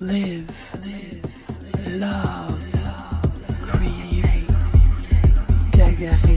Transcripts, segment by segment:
live, live, love, create, dagger.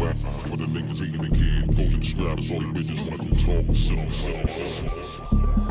Rap. For the niggas hating the kid, posing the strap. That's all these bitches wanna go talk sit on, sit on,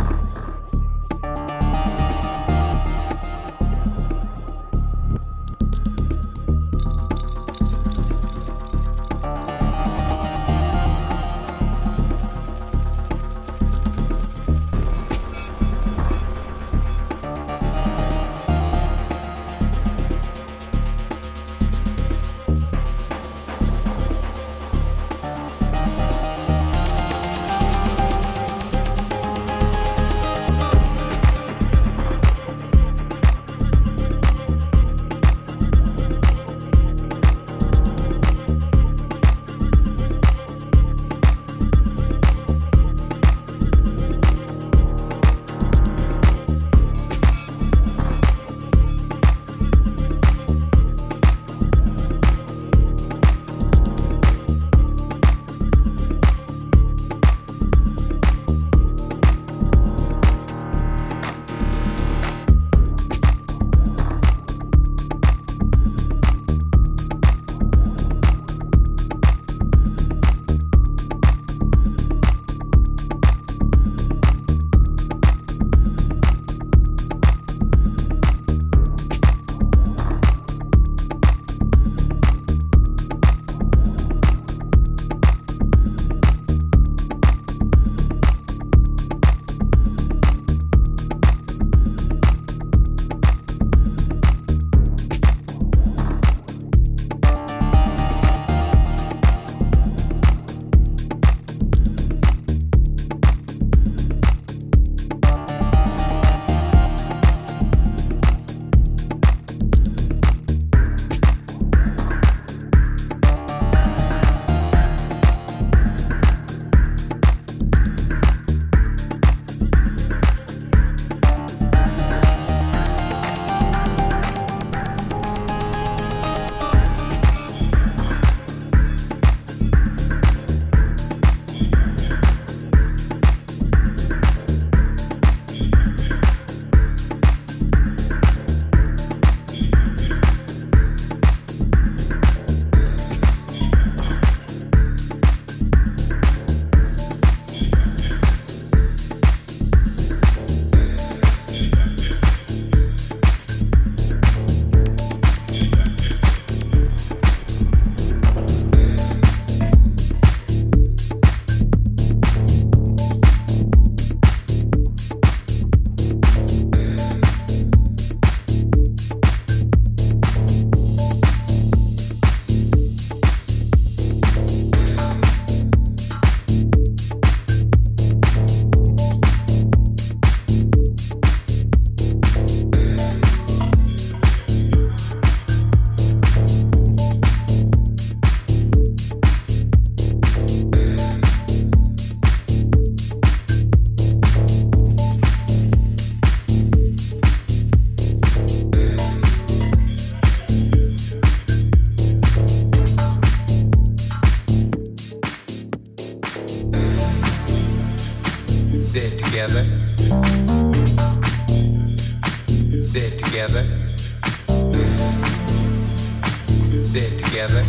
together.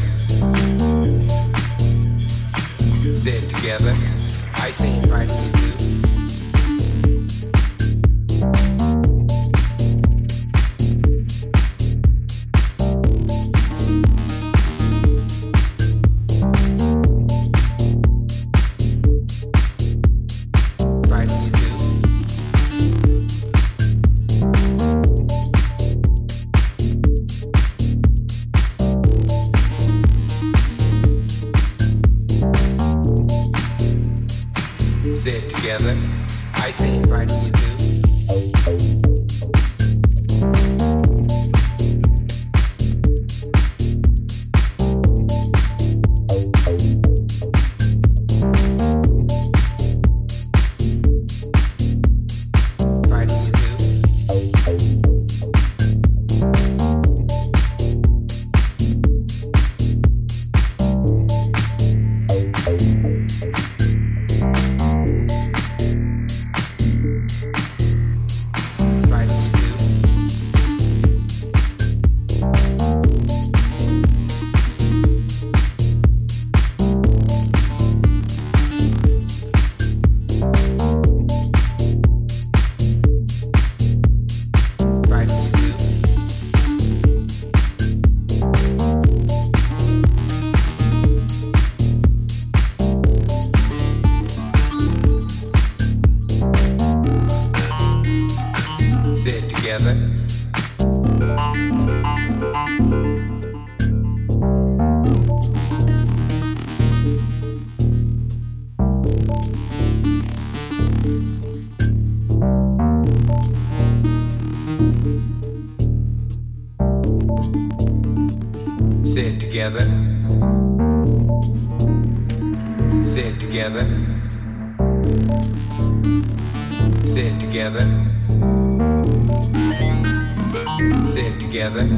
said together. I say invite me to. Together. Say it together. Say it together. Say it together.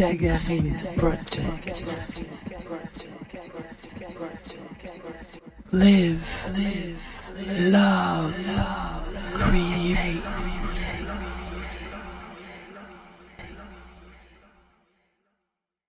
Gagarin Project.